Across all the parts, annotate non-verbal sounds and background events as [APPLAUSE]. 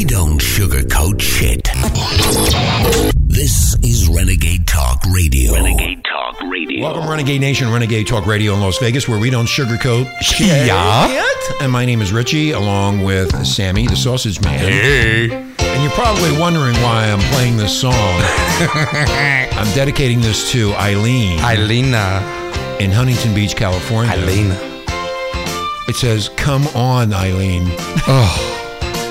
We don't sugarcoat shit. This is Renegade Talk Radio. Renegade Talk Radio. Welcome, Renegade Nation, Renegade Talk Radio in Las Vegas, where we don't sugarcoat shit. Yeah. And my name is Richie, along with Sammy, the Sausage Man. Hey. And you're probably wondering why I'm playing this song. [LAUGHS] I'm dedicating this to Eileen Eilena. in Huntington Beach, California. Eilena. It says, "Come on, Eileen. Oh.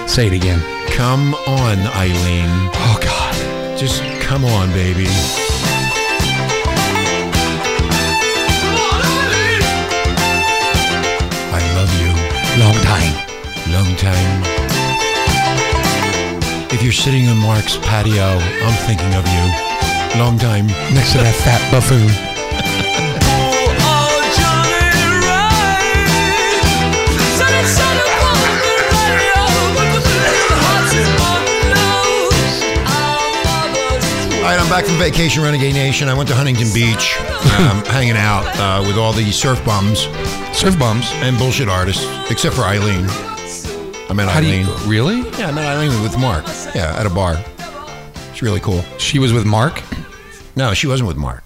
Say it again. Come on, Eileen. Oh, God. Just come on, baby." I love you. Long time. Long time. If you're sitting on Mark's patio, I'm thinking of you. Long time. Next to that fat buffoon. From vacation, Renegade Nation. I went to Huntington Beach, um, [LAUGHS] hanging out uh, with all the surf bums Surf bums. and bullshit artists, except for Eileen. I met How do Eileen. you. Really? Yeah, I met Eileen with Mark. Yeah, at a bar. It's really cool. She was with Mark? No, she wasn't with Mark.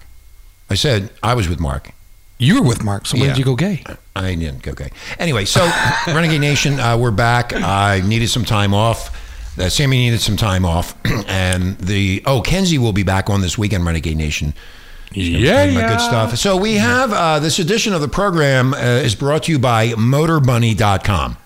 I said I was with Mark. You were with Mark, so when Yeah. did you go gay? I didn't go gay. Anyway, so [LAUGHS] Renegade Nation, uh, we're back. I needed some time off. Uh, Sammy needed some time off, [CLEARS THROAT] and the oh Kenzie will be back on this weekend. Renegade Nation. Yeah, my good stuff. So we have uh, this edition of the program uh, is brought to you by MotorBunny.com,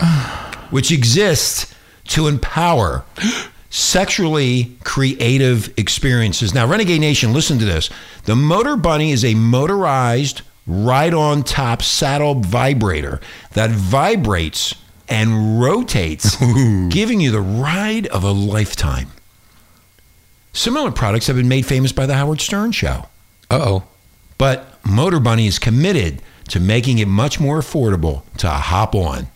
[SIGHS] which exists to empower [GASPS] sexually creative experiences. Now, Renegade Nation, listen to this. The Motor Bunny is a motorized, right on top saddle vibrator that vibrates and rotates, [LAUGHS] giving you the ride of a lifetime. Similar products have been made famous by the Howard Stern Show. Uh oh. But Motor Bunny is committed to making it much more affordable to hop on.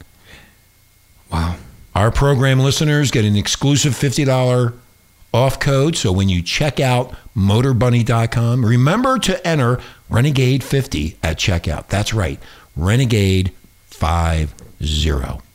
Wow. Our program listeners get an exclusive $50 off code. So when you check out motorbunny.com, remember to enter Renegade 50 at checkout. That's right, Renegade 50.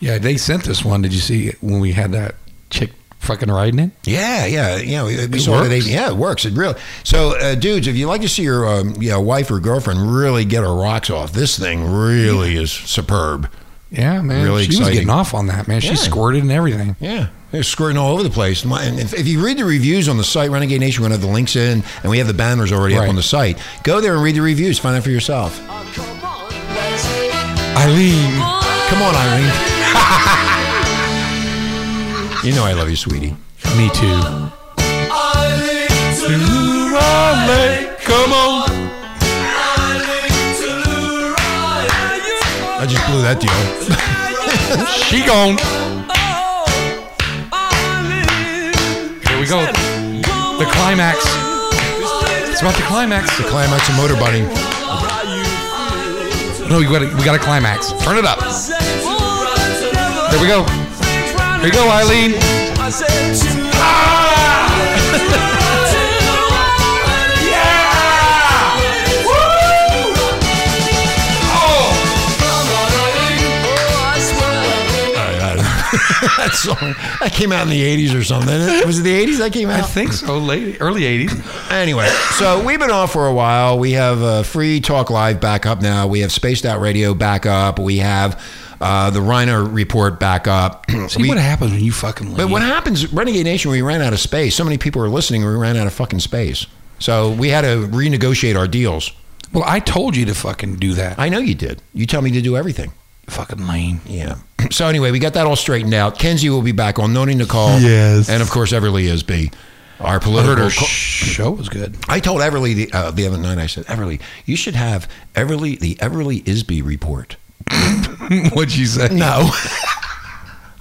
Yeah, they sent this one. Did you see it when we had that chick fucking riding it? Yeah, yeah, yeah. We, we It saw that. They, works? yeah, it works. It really. So, uh, dudes, if you like to see your um, you know, wife or girlfriend really get her rocks off, this thing really is superb. Yeah, man. Really she was exciting. getting off on that, man. She Yeah. squirted and everything. Yeah, they're squirting all over the place. And if, if you read the reviews on the site, Renegade Nation, we're going to have the links in, and we have the banners already up on the site. Go there and read the reviews. Find out for yourself. Eileen. Come on, Irene. you know I love you, sweetie. Me too. Come on. I just blew that deal. [LAUGHS] She gone. Here we go. The climax. It's about the climax. The climax of Motor Bunny. No, we got we got a climax. Turn it up. There we go. Here we go, Eileen. That song that came out in the 80s or something. Was it the 80s that came out? I think so. Late, early '80s. Anyway, so we've been off for a while. We have uh, Free Talk Live back up now. We have Spaced Out Radio back up. We have uh, the Reiner Report back up. [CLEARS THROAT] See We- what happens when you fucking leave. But what happens, Renegade Nation, we ran out of space. So many people are listening, we ran out of fucking space. So we had to renegotiate our deals. well, I told you to fucking do that. I know you did. You tell me to do everything. fucking lame. Yeah. So anyway, we got that all straightened out. Kenzie will be back on Noni Nicole. Yes. And of course, Everly Isby, our I heard political. her co- show was good. I told Everly the, uh, the other night, I said, Everly, you should have Everly, the Everly Isby report. [LAUGHS] What'd you say? No. [LAUGHS]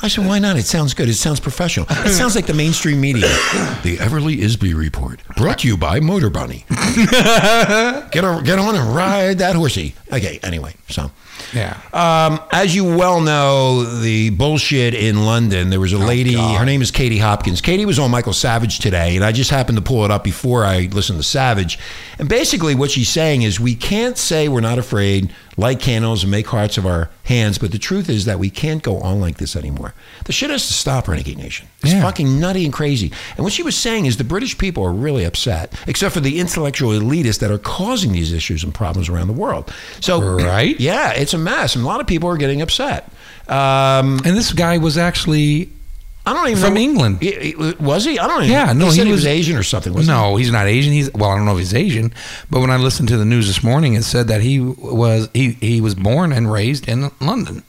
I said, why not? It sounds good. It sounds professional. It sounds like the mainstream media. [COUGHS] The Everly Isby Report, brought to you by Motor Bunny. [LAUGHS] get, on, get on and ride that horsey. Okay, anyway, so. Yeah. Um, as you well know, the bullshit in London, there was a lady, her name is Katie Hopkins. Katie was on Michael Savage today, and I just happened to pull it up before I listened to Savage. And basically, what she's saying is we can't say we're not afraid light candles and make hearts of our hands. But the truth is that we can't go on like this anymore. The shit has to stop, Renegade Nation. It's Yeah. fucking nutty and crazy. And what she was saying is the British people are really upset, except for the intellectual elitists that are causing these issues and problems around the world. So, Right. [CLEARS THROAT] yeah, it's a mess, and a lot of people are getting upset. Um, And this guy was actually I don't even From know, England. Y- y- Was he? I don't even. Yeah, no, he, said he he was, was- Asian or something. No, he's not Asian. He's well, I don't know if he's Asian, but when I listened to the news this morning, it said that he was he he was born and raised in London.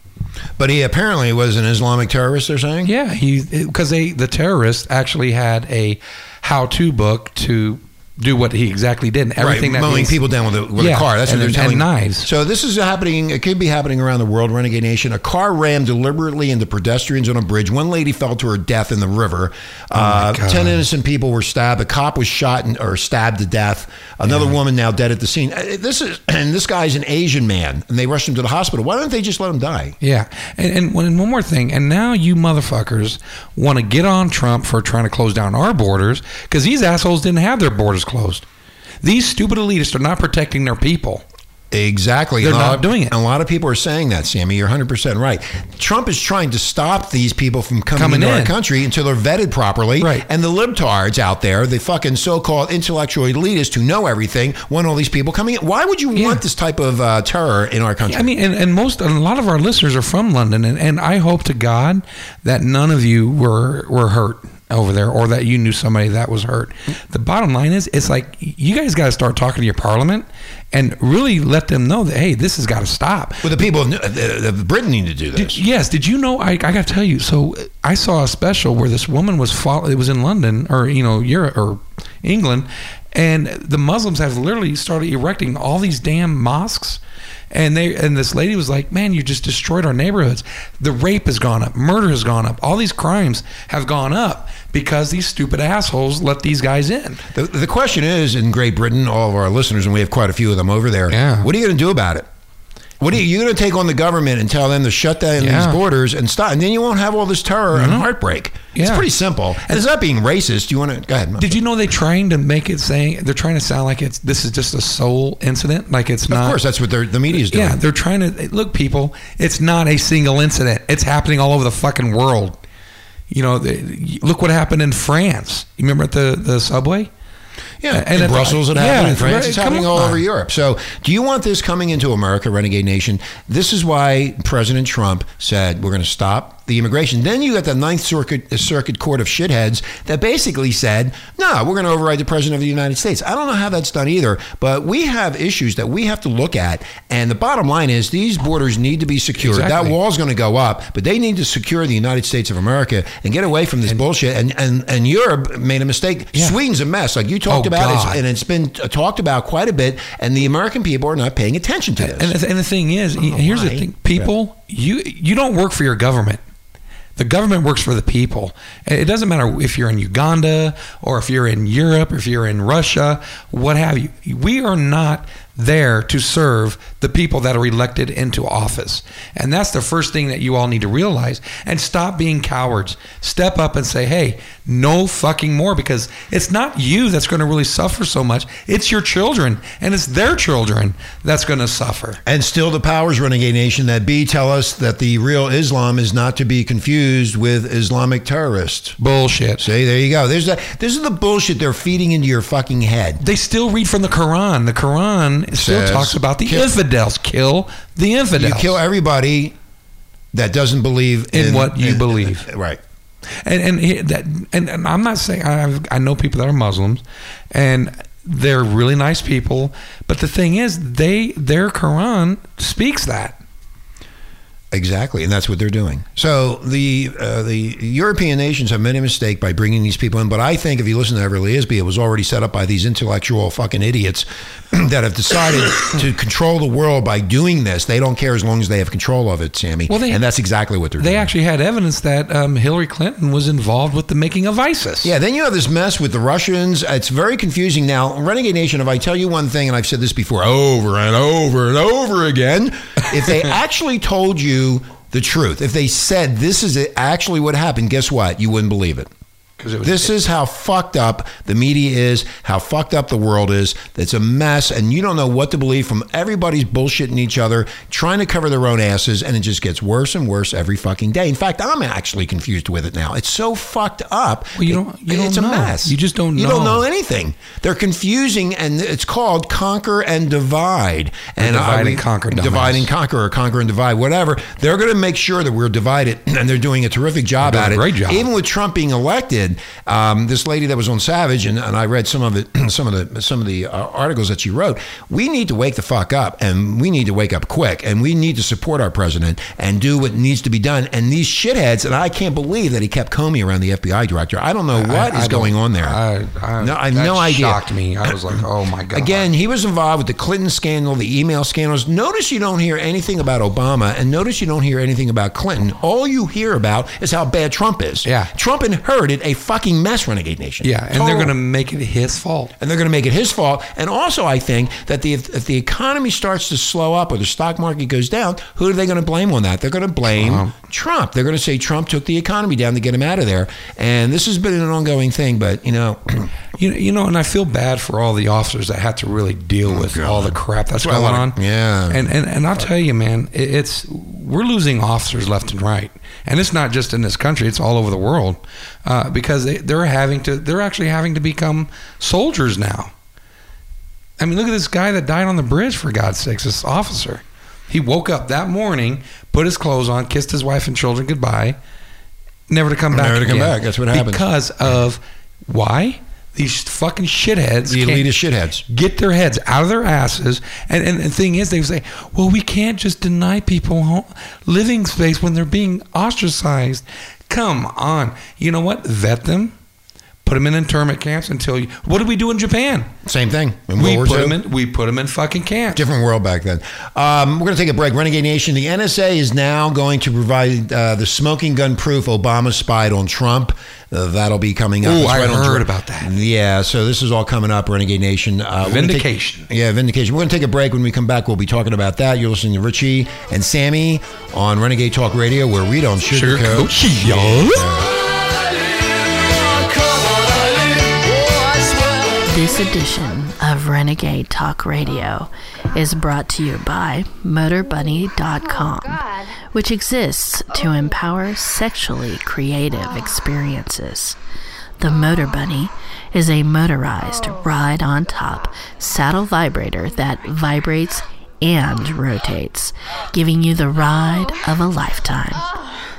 But he apparently was an Islamic terrorist. They're saying. Yeah, he because they the terrorists actually had a how-to book to do what he exactly did. And everything right, that mowing means- people down with a, with Yeah, a car. That's and- what they're and knives. So this is happening. It could be happening around the world. Renegade Nation. A car rammed deliberately into pedestrians on a bridge. One lady fell to her death in the river. uh, Ten innocent people were stabbed. A cop was shot and, or stabbed to death. Another woman now dead at the scene. Uh, This is [CLEARS THROAT] and this guy's an Asian man, and they rushed him to the hospital. Why don't they just let him die? Yeah, and, and one and one more thing, and now you motherfuckers want to get on Trump for trying to close down our borders because these assholes didn't have their borders closed. These stupid elitists are not protecting their people. Exactly. They're not lot- doing it. and A lot of people are saying that, Sammy. You're 100% right. Trump is trying to stop these people from coming, Coming into our country until they're vetted properly. Right. And the libtards out there, the fucking so called intellectual elitists who know everything, want all these people coming in. Why would you Yeah. want this type of uh, terror in our country? I mean, and, and most, and a lot of our listeners are from London, and, and I hope to God that none of you were were hurt over there, or that you knew somebody that was hurt. The bottom line is, it's like you guys got to start talking to your parliament and really let them know that hey, this has got to stop. well, the people of, Britain need to do this. Did, yes. Did you know? I, I got to tell you. So I saw a special where this woman was. Follow, it was in London or you know Europe or England, and the Muslims have literally started erecting all these damn mosques. And they and this lady was like, "Man, you just destroyed our neighborhoods. The rape has gone up, murder has gone up, all these crimes have gone up because these stupid assholes let these guys in." The, the question is in Great Britain, all of our listeners, and we have quite a few of them over there. Yeah. What are you going to do about it? What are you, you going to take on the government and tell them to shut down Yeah. these borders and stop? And then you won't have all this terror and mm-hmm. heartbreak. Yeah. It's pretty simple. And it's not being racist. You want to go ahead? Did you know they're trying to make it saying they're trying to sound like it's this is just a sole incident, like it's Of not. Of course, that's what they're, the media is doing. Yeah, they're trying to look, people. It's not a single incident. It's happening all over the fucking world. You know, look what happened in France. You remember at the the subway? Yeah, And in Brussels, it yeah, happened. In France, it's happening all over Europe. So, do you want this coming into America, renegade nation? This is why President Trump said we're going to stop the immigration. Then you got the Ninth Circuit uh, Circuit Court of shitheads that basically said, "No, we're going to override the president of the United States." I don't know how that's done either, but we have issues that we have to look at. And the bottom line is, these borders need to be secured. That Exactly. wall's going to go up, but they need to secure the United States of America and get away from this bullshit. And and and Europe made a mistake. Yeah. Sweden's a mess, like you talked Oh, about, God. and it's been talked about quite a bit. And the American people are not paying attention to this. And the, and the thing is, know oh, here's the thing: people, you you don't work for your government. The government works for the people. And It doesn't matter if you're in Uganda or if you're in Europe, or if you're in Russia, what have you. We are not there to serve the people that are elected into office. And that's the first thing that you all need to realize. And stop being cowards. Step up and say, hey, no fucking more because it's not you that's going to really suffer so much. It's your children and it's their children that's going to suffer. And still, the powers renegade nation that be tell us that the real Islam is not to be confused with Islamic terrorists. Bullshit. See, there you go. There's that. This is the bullshit they're feeding into your fucking head. They still read from the Quran. The Quran still Says, talks about the kill- infidels. Kill the You infidels. kill everybody that doesn't believe In what you believe. Uh, right. and and that and, and I'm not saying I I know people that are Muslims, and they're really nice people. But the thing is, they their Quran speaks that. Exactly, and that's what they're doing. So the uh, the European nations have made a mistake by bringing these people in, but I think if you listen to Everly Isby, it was already set up by these intellectual fucking idiots [CLEARS THROAT] that have decided [CLEARS THROAT] to control the world by doing this. They don't care as long as they have control of it, Sammy. Well, they- and that's exactly what they're doing. They doing. actually had evidence that um, Hillary Clinton was involved with the making of ISIS. Yeah, then you have this mess with the Russians. It's very confusing now. Renegade Nation, if I tell you one thing, and I've said this before over and over and over again, if they [LAUGHS] actually told you the truth, if they said this is actually what happened, guess what? You wouldn't believe it. 'Cause this is how fucked up the media is, how fucked up the world is. It's a mess, and you don't know what to believe from everybody's bullshitting each other, trying to cover their own asses, and it just gets worse and worse every fucking day. In fact, I'm actually confused with it now. It's so fucked up. Well, you don't- you it's don't a know. mess. You just don't You don't know. know anything. They're confusing, and it's called conquer and divide. And uh, divide I- and conquer, dumbass. divide and conquer, or conquer and divide, whatever. They're going to make sure that we're divided, [CLEARS THROAT] and they're doing a terrific job at it. great job. Even with Trump being elected, um, this lady that was on Savage, and, and I read some of it, [CLEARS THROAT] some of the some of the uh, articles that she wrote. We need to wake the fuck up, and we need to wake up quick, and we need to support our president and do what needs to be done. And these shitheads, and I can't believe that he kept Comey around the FBI director. I don't know what is I- I going don't- on there. I, I, no, I have no idea. Shocked me. I was like, oh my god. Again, he was involved with the Clinton scandal, the email scandals. Notice you don't hear anything about Obama, and notice you don't hear anything about Clinton. All you hear about is how bad Trump is. Yeah. Trump inherited a fucking mess, Renegade Nation. Yeah, and they're going to oh. make it his fault. and they're going to make it his fault. And also, I think that the, if, if the economy starts to slow up or the stock market goes down, who are they going to blame on that? They're going to blame Trump. They're going to say Trump took the economy down to get him out of there. And this has been an ongoing thing, but you know, [CLEARS THROAT] You know, you know, and I feel bad for all the officers that have to really deal with all the crap that's Oh, That's going on. yeah. and and and I'll tell you, man, it's we're losing officers left and right, and it's not just in this country; it's all over the world uh, because they they're having to they're actually having to become soldiers now. I mean, look at this guy that died on the bridge for God's sakes, this officer. He woke up that morning, put his clothes on, kissed his wife and children goodbye, never to come back. Never to come back. That's what happens. Because of why? These fucking shitheads. the elitist shitheads. Get their heads out of their asses. And, and the thing is, they say, well, we can't just deny people ho- living space when they're being ostracized. Come on. You know what? Vet them. Put them in internment camps until you. What did we do in Japan? Same thing. In We put them in. We put them in fucking camps. Different world back then. Um, we're going to take a break. Renegade Nation. The NSA is now going to provide uh, the smoking gun proof Obama spied on Trump. Uh, that'll be coming up. Ooh, It's I on heard Dr- about that. Yeah, so this is all coming up, Renegade Nation. Uh, we're take- Vindication. yeah, vindication. We're going to take a break. When we come back, we'll be talking about that. You're listening to Richie and Sammy on Renegade Talk Radio, where we don't sugarcoat. Sugarcoat. This edition of Renegade Talk Radio is brought to you by MotorBunny.com, oh, which exists to empower sexually creative experiences. The Motor Bunny is a motorized ride on top saddle vibrator that vibrates and rotates, giving you the ride of a lifetime.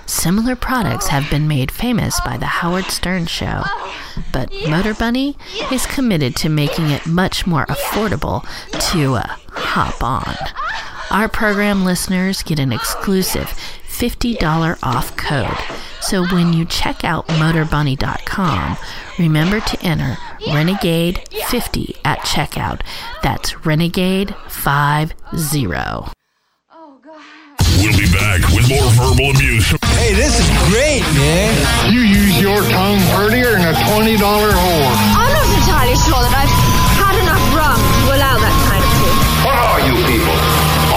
Similar products have been made famous by The Howard Stern Show, but Motor Bunny is committed to making it much more affordable to uh, hop on. Our program listeners get an exclusive $50 off code. So when you check out motorbunny.com, remember to enter Renegade50 at checkout. That's Renegade50. We'll be back with more verbal abuse. Hey, this is great, man. You use your tongue prettier than a $20 whore. I'm not entirely sure that I've had enough rum to allow that kind of thing. What are you people?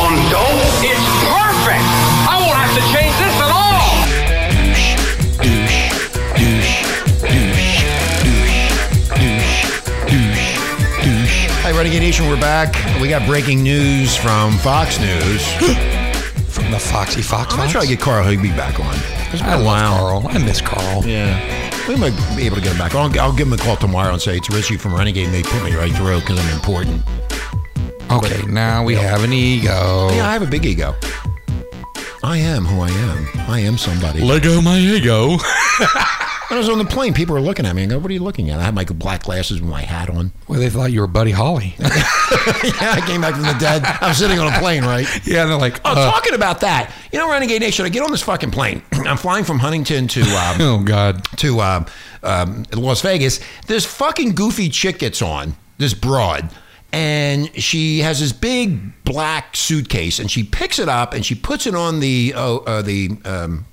On dope? It's perfect! I won't have to change this at all! Douche, douche, douche, douche, douche, douche, douche, douche. Hi, Renegade Nation. We're back. We got breaking news from Fox News. [GASPS] The Foxy Fox. I'm to try to get Carl Higbie back on. It's been I a love while. Carl. I miss Carl. Yeah. We might be able to get him back. I'll, I'll give him a call tomorrow and say it's Richie from Renegade and they put me right through because I'm important. Okay, now we have an ego. Yeah, I have a big ego. I am who I am. I am somebody. Lego my ego. [LAUGHS] When I was on the plane, people were looking at me and go, What are you looking at? I had my black glasses with my hat on. well, they thought you were Buddy Holly. [LAUGHS] yeah, I came back from the dead. I'm sitting on a plane, right? yeah, and they're like, Oh, uh, talking about that. You know, Renegade Nation, I get on this fucking plane. [CLEARS THROAT] I'm flying from Huntington to um, [LAUGHS] oh God. to um, um, Las Vegas. This fucking goofy chick gets on, this broad, and she has this big black suitcase, and she picks it up and she puts it on the oh, uh, the um,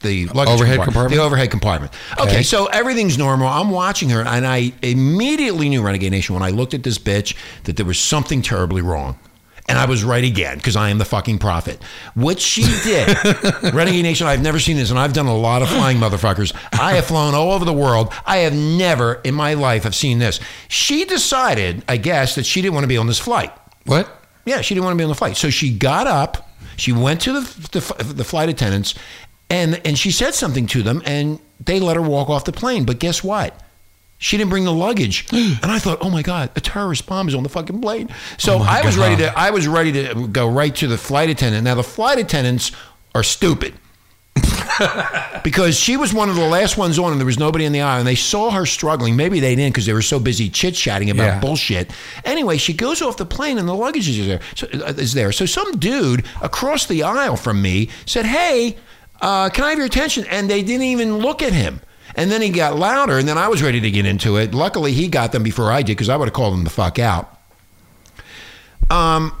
the luggage Overhead compartment? The overhead compartment. Okay. Okay. so everything's normal. I'm watching her, and I immediately knew Renegade Nation when I looked at this bitch that there was something terribly wrong. And I was right again because I am the fucking prophet. What she did, [LAUGHS] Renegade Nation, I've never seen this, and I've done a lot of flying motherfuckers. I have flown all over the world. I have never in my life have seen this. She decided, I guess, that she didn't want to be on this flight. What? Yeah, she didn't want to be on the flight. So she got up, she went to the, the, the flight attendants, and, and she said something to them, and they let her walk off the plane. But guess what? She didn't bring the luggage, [GASPS] and I thought, "Oh my God, a terrorist bomb is on the fucking plane!" So Oh I was God. ready to, I was ready to go right to the flight attendant. Now the flight attendants are stupid [LAUGHS] because she was one of the last ones on, and there was nobody in the aisle, and they saw her struggling. Maybe they didn't because they were so busy chit chatting about Yeah. bullshit. Anyway, she goes off the plane, and the luggage is there. So, uh, is there? So some dude across the aisle from me said, "Hey, uh, can I have your attention?" And they didn't even look at him. And then he got louder, and then I was ready to get into it. Luckily, he got them before I did because I would have called them the fuck out. Um,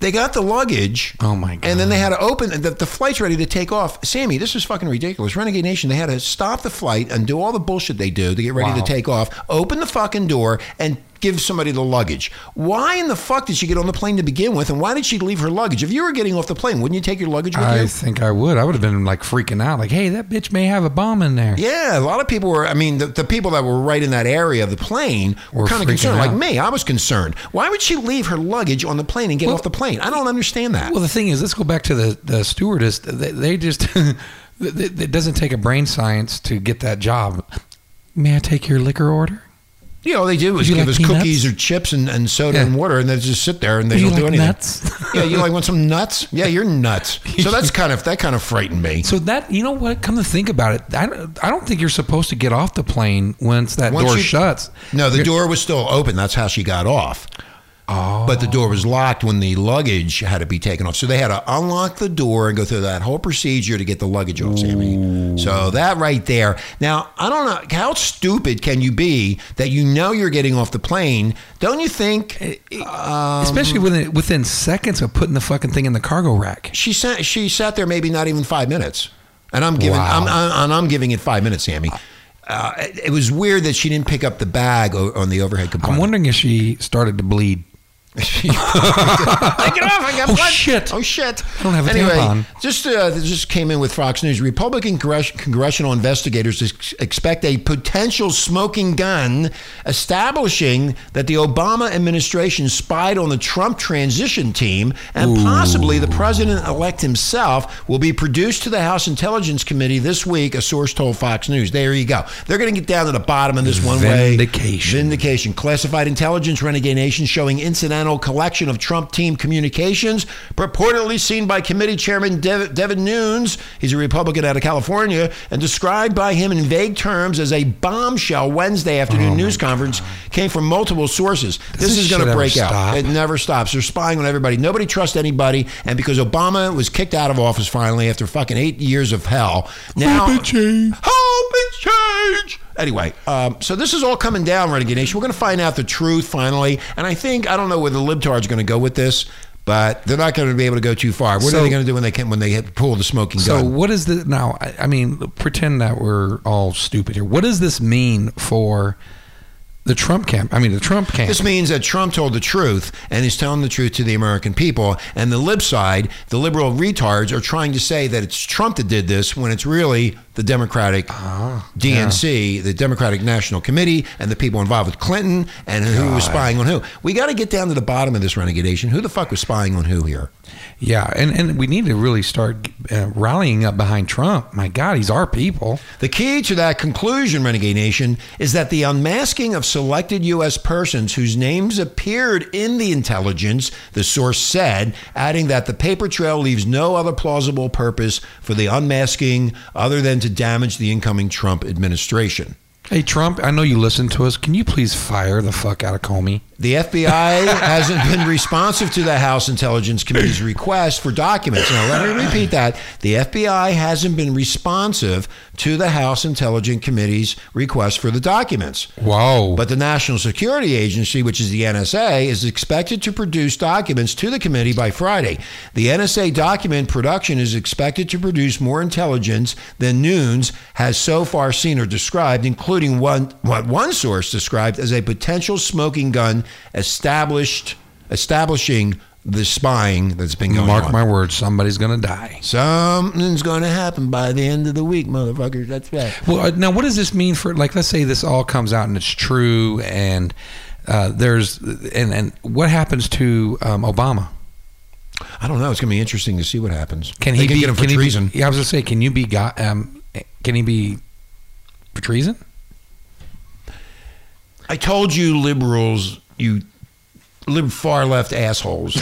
they got the luggage. Oh, my god! And then they had to open the, the flight's ready to take off. Sammy, this is fucking ridiculous. Renegade Nation, they had to stop the flight and do all the bullshit they do to get ready Wow. to take off. Open the fucking door and give somebody the luggage. Why in the fuck did she get on the plane to begin with? And why did she leave her luggage? If you were getting off the plane, wouldn't you take your luggage with I you? I think I would. I would have been like freaking out. Like, hey, that bitch may have a bomb in there. Yeah, a lot of people were. I mean, the, the people that were right in that area of the plane were, Were kind of concerned. Like me, I was concerned. Why would she leave her luggage on the plane and get Well- off the plane? I don't understand that. Well, the thing is, let's go back to the the stewardess. They, they just [LAUGHS] it doesn't take a brain science to get that job. May I take your liquor order? You know, they do is give like us peanuts? cookies or chips and, and soda Yeah. and water, and they just sit there and they you don't do anything. nuts? [LAUGHS] yeah, you like want some nuts? Yeah, you're nuts. So that's [LAUGHS] kind of that kind of frightened me. So that you know what? Come to think about it, I, don't- I don't think you're supposed to get off the plane once that Once door you- shuts. No, the door was still open. That's how she got off. Oh, But the door was locked when the luggage had to be taken off. So they had to unlock the door and go through that whole procedure to get the luggage off, Sammy. So that right there. Now, I don't know. How stupid can you be that you know you're getting off the plane? Don't you think? um, especially within within seconds of putting the fucking thing in the cargo rack. She sat, she sat there maybe not even five minutes. And I'm giving, Wow. I'm, I'm, and I'm giving it five minutes, Sammy. Uh, it, it was weird that she didn't pick up the bag on the overhead compartment. I'm wondering if she started to bleed. Take it off. I got [LAUGHS] Oh, blood. shit. Oh shit. I don't have a anyway, tampon. just uh, just came in with Fox News. Republican congress- congressional investigators ex- expect a potential smoking gun, establishing that the Obama administration spied on the Trump transition team, and possibly the president-elect himself will be produced to the House Intelligence Committee this week. A source told Fox News. There you go. They're going to get down to the bottom of this one way. Vindication. Vindication. Classified intelligence, Renegade Nation showing collection of Trump team communications, purportedly seen by committee chairman Dev- Devin Nunes. He's a Republican out of California, and described by him in vague terms as a bombshell Wednesday afternoon oh news conference, came from multiple sources. this this is going to break out. stop? It never stops. They're spying on everybody. Nobody trusts anybody, and because Obama was kicked out of office finally after fucking eight years of hell, now Hope and change. Hope and change. Anyway, um, so this is all coming down, Renegade Nation. We're going to find out the truth finally, and I think I don't know where the libtards are going to go with this, but they're not going to be able to go too far. What So- are they going to do when they can when they pull the smoking So gun? So what is the now? I, I mean, pretend that we're all stupid here. What does this mean for the Trump camp? I mean, the Trump camp. This means that Trump told the truth and is telling the truth to the American people. And the lib side, the liberal retards, are trying to say that it's Trump that did this when it's really the Democratic DNC, the Democratic National Committee, and the people involved with Clinton and who was spying on who. We got to get down to the bottom of this renegation. Who the fuck was spying on who here? yeah, and and we need to really start uh, rallying up behind Trump. My God, he's our people. The key to that conclusion, Renegade Nation, is that the unmasking of selected U.S. persons whose names appeared in the intelligence, the source said, adding that the paper trail leaves no other plausible purpose for the unmasking other than to damage the incoming Trump administration. Hey Trump, I know you listen to us. Can you please fire the fuck out of Comey? The FBI [LAUGHS] hasn't been responsive to the House Intelligence Committee's request for documents. Now, let me repeat that. The FBI hasn't been responsive to the House Intelligence Committee's request for the documents. Whoa! But the National Security Agency, which is the NSA, is expected to produce documents to the committee by Friday. The NSA document production is expected to produce more intelligence than Nunes has so far seen or described, including one, what one source described as a potential smoking gun established establishing the spying that's been going Mark on. my words, somebody's going to die. Something's going to happen by the end of the week, motherfuckers. That's right. Well, uh, now what does this mean for like? Let's say this all comes out and it's true, and uh, there's and and what happens to um, Obama? I don't know. It's going to be interesting to see what happens. Can he could be get him for can he be- treason? yeah, I was gonna say, can you be got? Um, can he be for treason? I told you liberals, you lib far left assholes,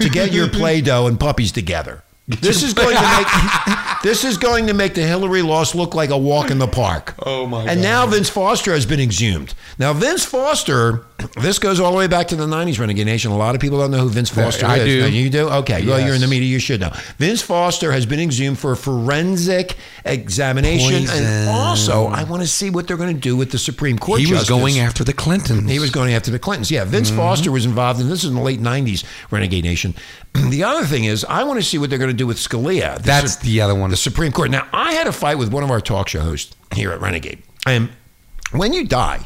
to get your [LAUGHS] Play-Doh and puppies together. This is going to [LAUGHS] make this is going to make the Hillary loss look like a walk in the park. Oh, my And now Vince Foster has been exhumed. Now Vince Foster, this goes all the way back to the '90s, Renegade Nation. A lot of people don't know who Vince Foster I is. do. Now, You do? Okay. Well, you're in the media. You should know. Vince Foster has been exhumed for a forensic examination, Poison. and also I want to see what they're going to do with the Supreme Court. he was going after the Clintons. He was going after the Clintons. Yeah, Vince Mm-hmm. Foster was involved in this is in the late '90s, Renegade Nation. [CLEARS THROAT] The other thing is, I want to see what they're going to do with Scalia. the That's Sup- the other one. the Supreme Court. Now, I had a fight with one of our talk show hosts here at Renegade, and when you die,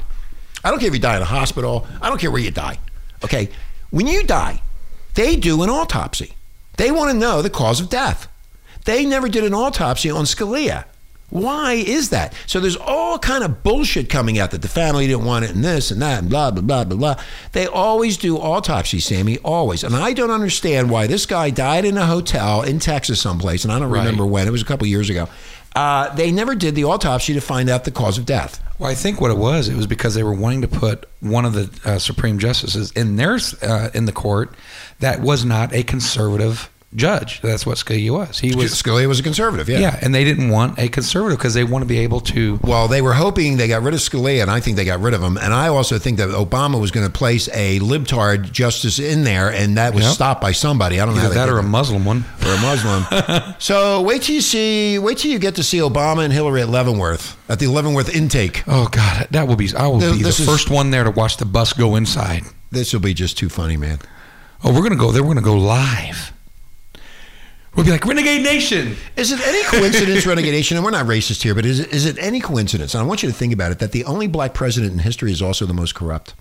I don't care if you die in a hospital. I don't care where you die. Okay, when you die, they do an autopsy. They want to know the cause of death. They never did an autopsy on Scalia. Why is that? So there's all kind of bullshit coming out that the family didn't want it and this and that and blah blah blah blah blah. They always do autopsies, Sammy, always. And I don't understand why this guy died in a hotel in Texas someplace, and I don't Right. remember when. It was a couple years ago. Uh, they never did the autopsy to find out the cause of death. Well, I think what it was, it was because they were wanting to put one of the uh, Supreme Justices in their uh, in the court that was not a conservative judge. That's what Scalia was. He was. Scalia was a conservative, yeah. Yeah, and they didn't want a conservative because they want to be able to. Well, they were hoping they got rid of Scalia, and I think they got rid of him. And I also think that Obama was going to place a libtard justice in there, and that was Yep. stopped by somebody. I don't know how Either they that or a Muslim one. or a Muslim. [LAUGHS] so wait till you see, wait till you get to see Obama and Hillary at Leavenworth at the Leavenworth intake. Oh God, that will be. I will Th- be the is- first one there to watch the bus go inside. This will be just too funny, man. Oh, we're gonna go there. We're gonna go live. We'll be like Renegade Nation. Is it any coincidence, Renegade Nation, and we're not racist here, but is it, is it any coincidence? And I want you to think about it that the only black president in history is also the most corrupt.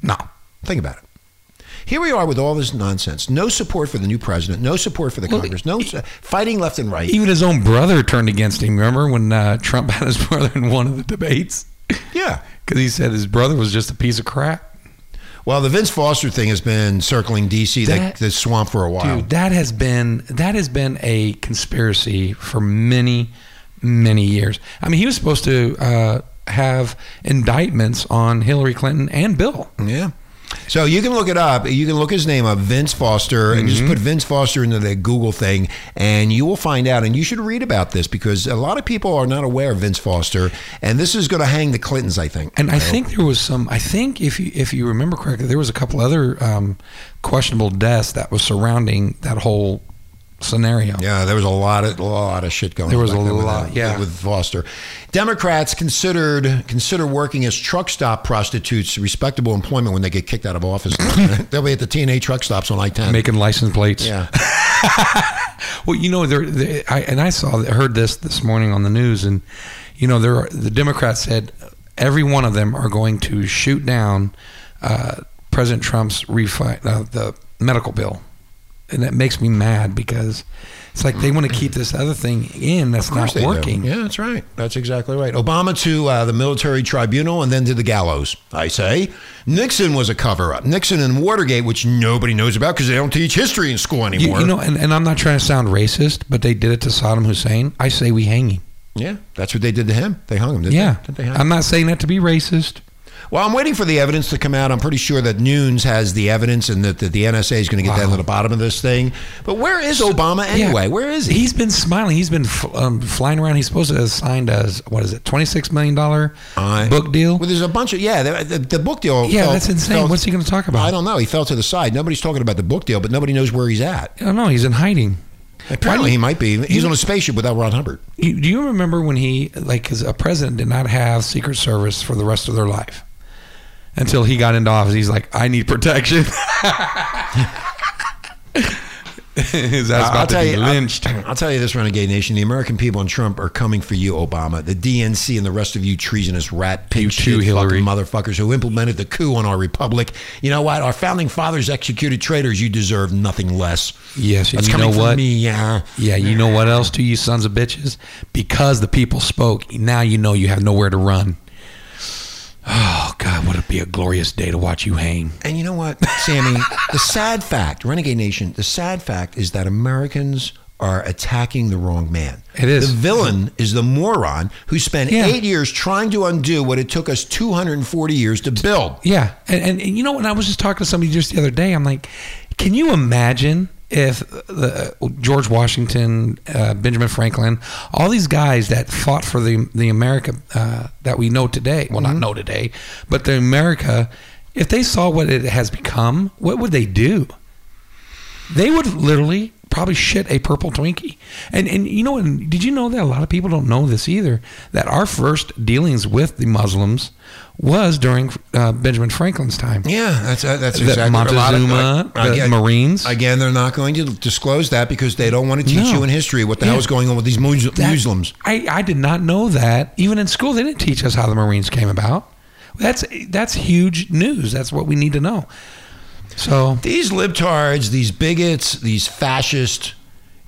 No, Think about it. Here we are with all this nonsense. No support for the new president. No support for the Well, Congress. No uh, fighting left and right. even his own brother turned against him. Remember when uh, Trump had his [LAUGHS] brother in one of the debates Yeah. [LAUGHS] because he said his brother was just a piece of crap. Well, the Vince Foster thing has been circling D.C. the, That- the swamp for a while. Dude, that has been that has been a conspiracy for many, many years. I mean, he was supposed to uh, have indictments on Hillary Clinton and Bill. Yeah. So you can look it up. You can look his name up, Vince Foster, and Mm-hmm. just put Vince Foster into the Google thing, and you will find out. And you should read about this because a lot of people are not aware of Vince Foster, and this is going to hang the Clintons, I think. And I think there was some. I think if you if you remember correctly, there was a couple other um, questionable deaths that was surrounding that whole scenario. Yeah, there was a lot of a lot of shit going. There was a with, lot, uh, yeah. with Foster. Democrats considered consider working as truck stop prostitutes respectable employment when they get kicked out of office. [LAUGHS] They'll be at the TNA truck stops on I ten. Making license plates. yeah, [LAUGHS] Well, you know, there, there I, and I saw, heard this this morning on the news, and you know, there are, the Democrats said every one of them are going to shoot down uh, President Trump's refi- uh, the medical bill, and that makes me mad because it's like they want to keep this other thing in that's not they do. working. Yeah, that's right. That's exactly right. Obama to uh, the military tribunal and then to the gallows. I say Nixon was a cover up. Nixon and Watergate, which nobody knows about because they don't teach history in school anymore. you know, and, and I'm not trying to sound racist, but they did it to Saddam Hussein. I say we hang him. yeah, that's what they did to him. They hung him. Didn't Yeah, they? They hang him? I'm not saying that to be racist. Well, I'm waiting for the evidence to come out. I'm pretty sure that Nunes has the evidence and that, that the NSA is going to get down to the bottom of this thing. But where is Obama anyway? Yeah. Where is he? He's been smiling. He's been um, flying around. He's supposed to have signed a what is it, twenty six million dollar I- book deal. Well, there's a bunch of yeah. The, the, the book deal. Yeah, fell- that's insane. fell- What's he going to talk about? I don't know. He fell to the side. Nobody's talking about the book deal, but nobody knows where he's at. I don't know. He's in hiding. Apparently, he might be. He's on a spaceship without Ron Hubbard. Do you remember when he like a president did not have Secret Service for the rest of their life until he got into office? He's like, I need protection. [LAUGHS] His ass about to be lynched. I'll, I'll tell you this, Renegade Nation. The American people and Trump are coming for you, Obama. The DNC and the rest of you treasonous rat pig You shit Hillary. fucking motherfuckers who implemented the coup on our republic. You know what? Our founding fathers executed traitors. You deserve nothing less. Yes, That's you know what? me, yeah. Yeah, you know what else, too, you sons of bitches? Because the people spoke, now you know you have nowhere to run. God, would it be a glorious day to watch you hang? And you know what, Sammy? the sad fact, Renegade Nation, the sad fact is that Americans are attacking the wrong man. It is. The villain is the moron who spent Yeah. eight years trying to undo what it took us 240 years to build. Yeah, and, and, and you know when I was just talking to somebody just the other day, I'm like, can you imagine if the George Washington, uh, Benjamin Franklin, all these guys that fought for the the America uh, that we know today, well, not know today, but the America, if they saw what it has become, what would they do? They would literally probably shit a purple Twinkie. And and you know, and did you know that a lot of people don't know this either? That our first dealings with the Muslims was during uh, Benjamin Franklin's time. Yeah, that's that's That exactly a lot of- Montezuma, the again- Marines. Again, they're not going to disclose that because they don't want to teach No. you in history what the Yeah. hell is going on with these Mus- That- Muslims. I, I did not know that. Even in school, they didn't teach us how the Marines came about. That's that's huge news. That's what we need to know. So These libtards, these bigots, these fascists,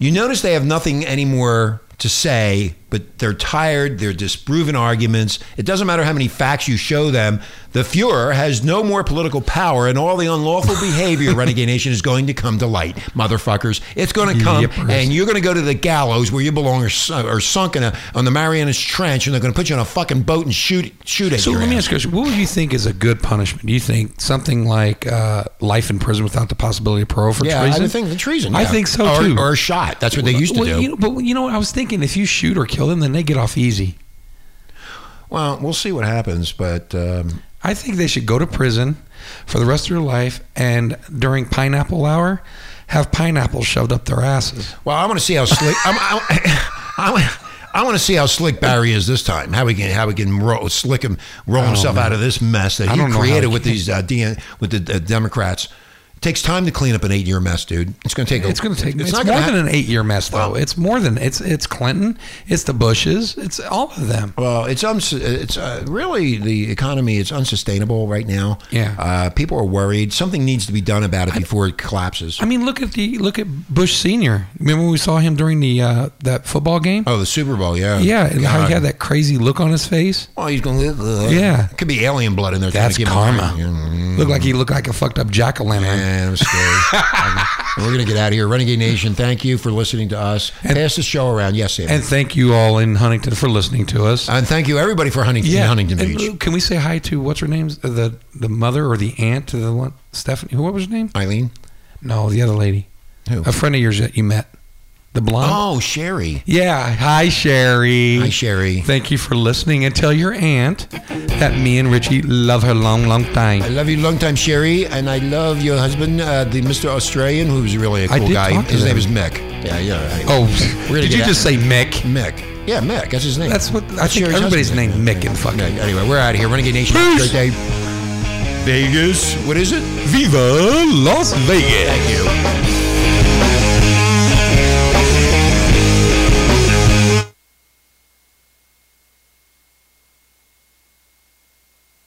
you notice they have nothing anymore to say, but they're tired, they're disproven arguments. It doesn't matter how many facts you show them. The Fuhrer has no more political power, and all the unlawful behavior, Renegade Nation, is going to come to light, motherfuckers. It's going to come, Yippers. and you're going to go to the gallows where you belong, or, or sunk in a, on the Marianas Trench, and they're going to put you on a fucking boat and shoot shoot at you. So let me ask you a question. What would you think is a good punishment? Do you think something like uh, life in prison without the possibility of parole for Yeah, treason? I think the treason. I think so or, too. Or a shot. That's what they used to Well, do. You know, but you know what I was thinking? If you shoot or kill them, then they get off easy. Well, we'll see what happens, but um, I think they should go to prison for the rest of their life, and during pineapple hour, have pineapples shoved up their asses. well, I want to see how slick. I'm, I, I, I want to see how slick Barry is this time. How he can how he can roll, slick him, roll himself out of this mess that he know created with these uh, DN, with the uh, Democrats. It takes time to clean up an eight year mess, dude. It's going to take. a- It's going to take. It's, not more than an eight-year mess, though. Well- it's more than it's. It's Clinton. It's the Bushes. It's all of them. Well, it's uns- it's uh, really the economy is unsustainable right now. Yeah. uh, people are worried. Something needs to be done about it before it collapses. I mean, look at the look at Bush Senior. Remember when we saw him during the uh, that football game? oh, the Super Bowl, yeah, yeah, and how he had that crazy look on his face. Oh, he's going to. Yeah. could be alien blood in there. That's to give him karma. Mm. Like he looked like a fucked up jack o' lantern. Man, was scary. [LAUGHS] And We're going to get out of here. Renegade Nation, thank you for listening to us. And, Pass the show around. Yes, Sam. And thank you all in Huntington for listening to us. And thank you, everybody, for Huntington, Huntington And, Beach. Can we say hi to what's her name? The the mother or the aunt to the one Stephanie? What was her name? Eileen? No, the other lady. Who? A friend of yours that you met. The blonde. Oh, Sherry. Yeah. Hi, Sherry. Hi, Sherry. Thank you for listening. And tell your aunt that me and Richie love her long, long time. I love you long time, Sherry, and I love your husband, uh, the Mr. Australian, who's really a cool guy. His name is Mick. Yeah, yeah. Oh, We're did you just say Mick? Mick. Yeah, Mick. That's his name. That's what I think. Sherry's Everybody's husband. named Mick and fucking. Anyway, we're out of here. Renegade Nation. Peace. Great day. Vegas. What is it? Viva Las Vegas. Thank you.